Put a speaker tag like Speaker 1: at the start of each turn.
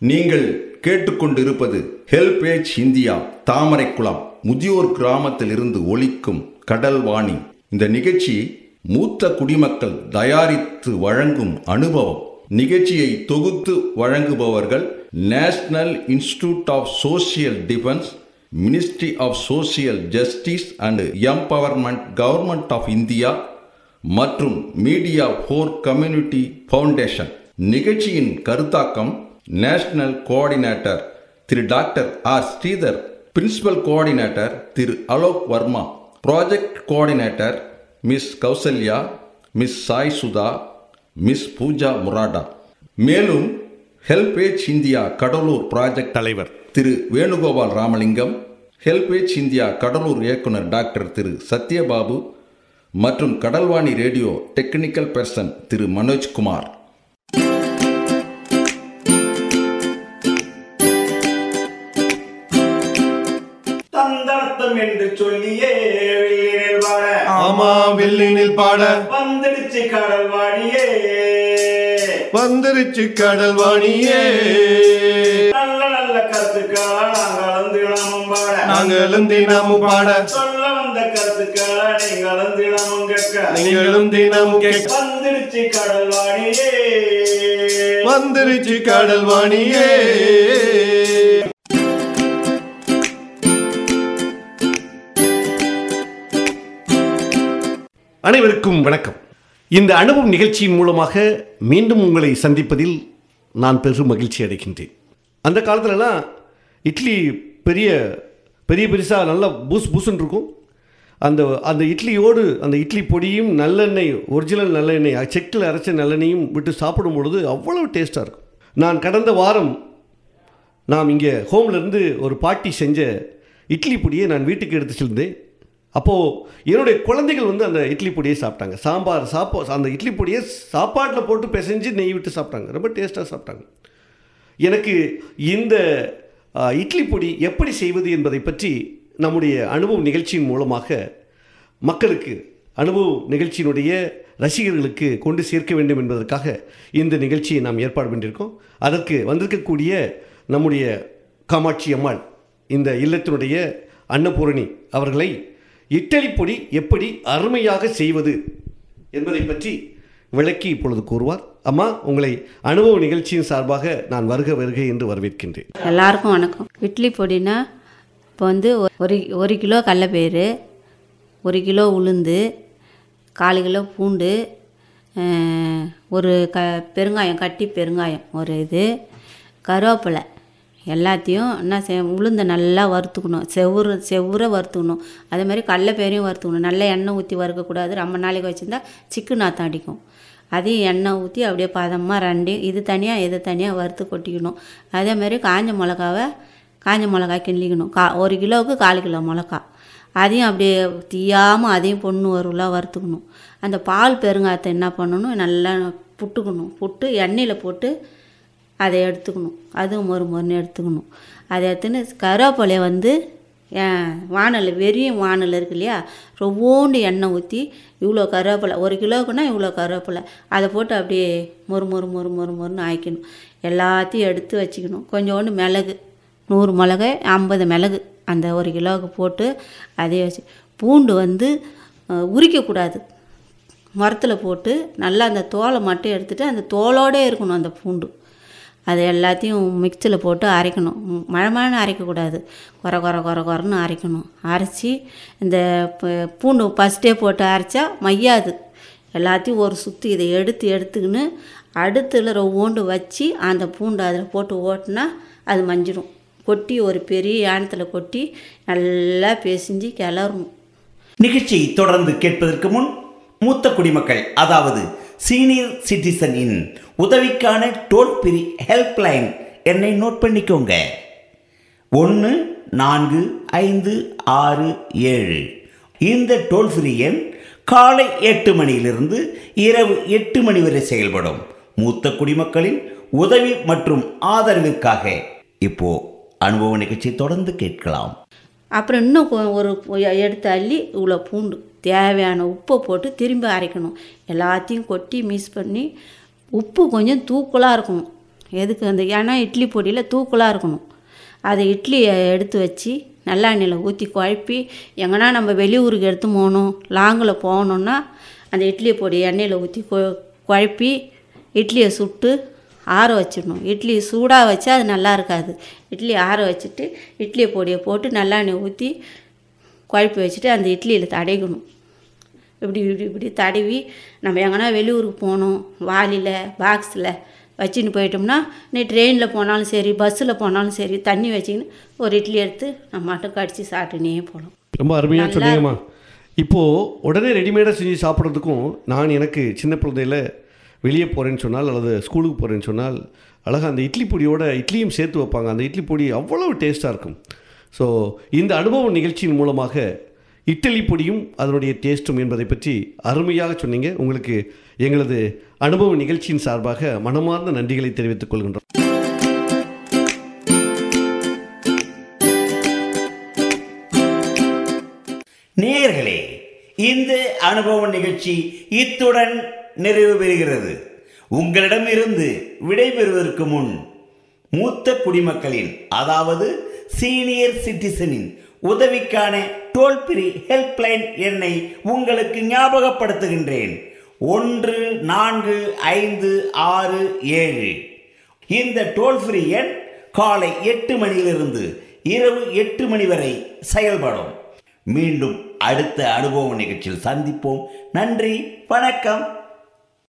Speaker 1: நீங்கள் கேட்டுக்கொண்டிருப்பது HelpAge India Thamaraikulam முதியோர் கிராமத்தில் இருந்து ஒலிக்கும் கடல் வாணி இந்த நிகழ்ச்சி மூத்த குடிமக்கள் தயாரித்து வழங்கும் அனுபவம். நிகழ்ச்சியை தொகுத்து வழங்குபவர்கள் national institute of social defence ministry of social justice and empowerment government of India மற்றும் மீடியா ஃபோர் கம்யூனிட்டி ஃபவுண்டேஷன் நிகழ்ச்சியின் கருத்தாக்கம் national coordinator Thiru doctor R. Sridhar principal coordinator Thiru Alok Verma project coordinator miss Kausalya miss Sai Sudha miss Pooja Murada. மேலும் HelpAge India Cuddalore project
Speaker 2: தலைவர்
Speaker 1: Thiru Venugopal Ramalingam HelpAge India Cuddalore இயக்குனர் doctor Thiru Sathyababu மற்றும் Kadalvani radio technical person Thiru Manojkumar.
Speaker 3: தந்தனத்தம் என்று சொல்லியே வெளியில் வாழ
Speaker 2: ஆமா வில்லினில் பாட.
Speaker 3: வந்துடுச்சு கடல் வாடியே
Speaker 2: வந்துருச்சு கடல் வாணியே.
Speaker 3: நல்ல நல்ல கருத்துக்களா நாங்கள் தினமும் பாட.
Speaker 2: நாங்களும் தினமும் பாட.
Speaker 3: சொல்ல வந்த கருத்துக்களா நீங்கள் தினமும் கேட்க.
Speaker 2: நீங்களும் தினமும் கேட்க.
Speaker 3: வந்துடுச்சு கடல் வாடியே
Speaker 2: வந்துருச்சு கடல் வாணியே. அனைவருக்கும் வணக்கம். இந்த அனுபவம் நிகழ்ச்சியின் மூலமாக மீண்டும் உங்களை சந்திப்பதில் நான் பெரும் மகிழ்ச்சி அடைகின்றேன். அந்த காலத்துலலாம் இட்லி பெரிய பெரிய பெருசாக நல்லா பூஸ் பூசுன்னு இருக்கும். அந்த அந்த இட்லியோடு அந்த இட்லி பொடியும் நல்லெண்ணெய் ஒரிஜினல் நல்லெண்ணெய் செக்கில் அரைச்ச நல்லெண்ணெயும் விட்டு சாப்பிடும் பொழுது அவ்வளோ டேஸ்ட்டாக இருக்கும். நான் கடந்த வாரம் நாம் இங்கே ஹோம்லேருந்து ஒரு பாட்டி செஞ்ச இட்லி பொடியை நான் வீட்டுக்கு எடுத்து செல்ந்தேன் அப்போது என்னுடைய குழந்தைகள் வந்து அந்த இட்லி பொடியை சாப்பிட்டாங்க. சாம்பார் சாப்போ அந்த இட்லி பொடியை சாப்பாட்டில் போட்டு பிசைஞ்சு நெய் விட்டு சாப்பிட்டாங்க. ரொம்ப டேஸ்ட்டாக சாப்பிட்டாங்க. எனக்கு இந்த இட்லி பொடி எப்படி செய்வது என்பதை பற்றி நம்முடைய அனுபவ நிகழ்ச்சியின் மூலமாக மக்களுக்கு அனுபவ நிகழ்ச்சியினுடைய ரசிகர்களுக்கு கொண்டு சேர்க்க வேண்டும் என்பதற்காக இந்த நிகழ்ச்சியை நாம் ஏற்பாடு பண்ணியிருக்கோம். அதற்கு வந்திருக்கக்கூடிய நம்முடைய காமாட்சி அம்மாள் இந்த இல்லத்தினுடைய அன்னபூரணி அவர்களை இட்டலி பொடி எப்படி அருமையாக செய்வது என்பதை பற்றி விளக்கி இப்பொழுது கூறுவார். அம்மா உங்களை அனுபவ நிகழ்ச்சியின் சார்பாக நான் வருக வருகை என்று வரவேற்கின்றேன்.
Speaker 4: எல்லாருக்கும் வணக்கம். இட்லி பொடினா இப்போ வந்து ஒரு ஒரு கிலோ கடலப்பயிறு ஒரு கிலோ உளுந்து கால் கிலோ பூண்டு ஒரு க பெருங்காயம் கட்டி பெருங்காயம் ஒரு இது கருவேப்பிலை. எல்லாத்தையும் என்ன செய் உளுந்தை நல்லா வறுத்துக்கணும். செவ்வறு செவ்வற வறுத்துக்கணும். அதே மாதிரி கடலப்பயிரையும் வறுத்துக்கணும். நல்லா எண்ணெய் ஊற்றி வறுக்கக்கூடாது ரொம்ப நாளைக்கு வச்சுருந்தா சிக்கு நாத்தம் அடிக்கும். அதையும் எண்ணெய் ஊற்றி அப்படியே பதமாக ரெண்டையும் இது தனியாக இது தனியாக வறுத்து கொட்டிக்கணும். அதே மாதிரி காஞ்ச மிளகாவை காஞ்ச மிளகா கிண்டிக்கணும் கா ஒரு கிலோவுக்கு கால் கிலோ மிளகா அதையும் அப்படியே தீயாமல் அதையும் பொண்ணு வருவலாக வறுத்துக்கணும். அந்த பால் பெருங்காயத்தை என்ன பண்ணணும்? நல்லா புட்டுக்கணும். புட்டு எண்ணெயில் போட்டு அதை எடுத்துக்கணும். அதுவும் மொறு மொறுன்னு எடுத்துக்கணும். அதை எடுத்துன்னு கருவேப்பிலையை வந்து வானல் வெறியும் வானல் இருக்கு இல்லையா? ரொம்போண்டு எண்ணெய் ஊற்றி இவ்வளோ கருவேப்பிலை ஒரு கிலோக்குன்னா இவ்வளோ கருவேப்பிலை. அதை போட்டு அப்படியே மொறு மொறு மொறு மொறு மொறுன்னு ஆய்க்கணும் எல்லாத்தையும் எடுத்து வச்சுக்கணும். கொஞ்சோண்டு மிளகு நூறு மிளகு ஐம்பது மிளகு அந்த ஒரு கிலோவுக்கு போட்டு அதே வச்சு பூண்டு வந்து உரிக்கக்கூடாது. மரத்தில் போட்டு நல்லா அந்த தோலை மட்டும் எடுத்துகிட்டு அந்த தோலோடே இருக்கணும் அந்த பூண்டு. அது எல்லாத்தையும் மிக்சியில் போட்டு அரைக்கணும். மழமான மழை மழைன்னு அரைக்கக்கூடாது. குறை குறை குறை குறைன்னு அரைக்கணும். அரைச்சி இந்த பூண்டு ஃபஸ்ட்டே போட்டு அரைச்சா மையாது. எல்லாத்தையும் ஒரு சுற்றி இதை எடுத்து எடுத்துக்கின்னு அடுத்துல ஓண்டு வச்சு அந்த பூண்டு அதில் போட்டு ஓட்டினா அது மஞ்சிடும் கொட்டி ஒரு பெரிய யானத்தில் கொட்டி நல்லா பேசிஞ்சு கிளறணும்.
Speaker 3: நிகழ்ச்சியை தொடர்ந்து கேட்பதற்கு முன் மூத்த குடிமக்கள் அதாவது சீனியர் சிட்டிசனின் உதவிக்கான டோல் ஃப்ரீ ஹெல்ப்லைன் என்னை நோட் பண்ணிக்கோங்க. ஒன்று நான்கு ஐந்து ஆறு ஏழு. இந்த டோல் ஃப்ரீ எண் காலை எட்டு மணியிலிருந்து இரவு எட்டு மணி வரை செயல்படும். மூத்த குடிமக்களின் உதவி மற்றும் ஆதரவிற்காக. இப்போ அனுபவ நிகழ்ச்சி தொடர்ந்து கேட்கலாம்.
Speaker 4: அப்புறம் இன்னும் கொ- ஒரு எடுத்து அள்ளி இவ்வளோ பூண்டு தேவையான உப்பை போட்டு திரும்பி அரைக்கணும். எல்லாத்தையும் கொட்டி மிக்ஸ் பண்ணி உப்பு கொஞ்சம் தூக்கலாக இருக்கணும். எதுக்கு அந்த ஏன்னா இட்லி பொடியில் தூக்கலாக இருக்கணும். அதை இட்லியை எடுத்து வச்சு நல்லெண்ணெயில் ஊற்றி குழப்பி எங்கன்னா நம்ம வெளியூருக்கு எடுத்து போகணும் லாங்கில் போகணுன்னா அந்த இட்லி பொடி எண்ணெயில் ஊற்றி கொ குழப்பி இட்லியை சுட்டு ஆற வச்சிடணும். இட்லி சூடாக வச்சா அது நல்லா இருக்காது. இட்லி ஆற வச்சுட்டு இட்லி பொடியை போட்டு நல்லெண்ணெய் ஊற்றி குழப்பி வச்சுட்டு அந்த இட்லியில் தடைக்கணும் இப்படி இப்படி இப்படி தடவி நம்ம எங்கன்னா வெளியூருக்கு போகணும். வாளியில் பாக்ஸில் வச்சுன்னு போயிட்டோம்னா நீ ட்ரெயினில் போனாலும் சரி பஸ்ஸில் போனாலும் சரி தண்ணி வச்சுக்கின்னு ஒரு இட்லி எடுத்து நம்ம மட்டும் கடிச்சு சாப்பிட்டுனே போகலாம்
Speaker 2: ரொம்ப அருமையாக சொன்னீங்கம்மா. இப்போது உடனே ரெடிமேடாக செஞ்சு சாப்பிட்றதுக்கும் நான் எனக்கு சின்ன குழந்தையில வெளியே போகிறேன்னு சொன்னால் அல்லது ஸ்கூலுக்கு போகிறேன்னு சொன்னால் அழகாக அந்த இட்லி பொடியோட இட்லியும் சேர்த்து வைப்பாங்க. அந்த இட்லி பொடி அவ்வளவு டேஸ்ட்டாக இருக்கும். ஸோ இந்த அனுபவ நிகழ்ச்சியின் மூலமாக இட்லி பொடியும் அதனுடைய டேஸ்ட்டும் என்பதை பற்றி அருமையாக சொன்னீங்க. உங்களுக்கு எங்களது அனுபவ நிகழ்ச்சியின் சார்பாக மனமார்ந்த நன்றிகளை தெரிவித்துக் கொள்கின்றோம்.
Speaker 3: நேயர்களே இந்த அனுபவ நிகழ்ச்சி இத்துடன் நிறைவு பெறுகிறது. உங்களிடமிருந்து விடைபெறுவதற்கு முன் மூத்த குடிமக்களின் அதாவது சீனியர் சிட்டிசனின் உதவிக்கான டோல் ஃப்ரீ ஹெல்ப்லைன் எண்ணை உங்களுக்கு ஞாபகப்படுத்துகின்றேன். ஒன்று நான்கு ஐந்து ஆறு ஏழு. இந்த டோல் ஃப்ரீ எண் காலை எட்டு மணியிலிருந்து இரவு எட்டு மணி வரை செயல்படும். மீண்டும் அடுத்த அனுபவ நிகழ்ச்சியில் சந்திப்போம். நன்றி வணக்கம்.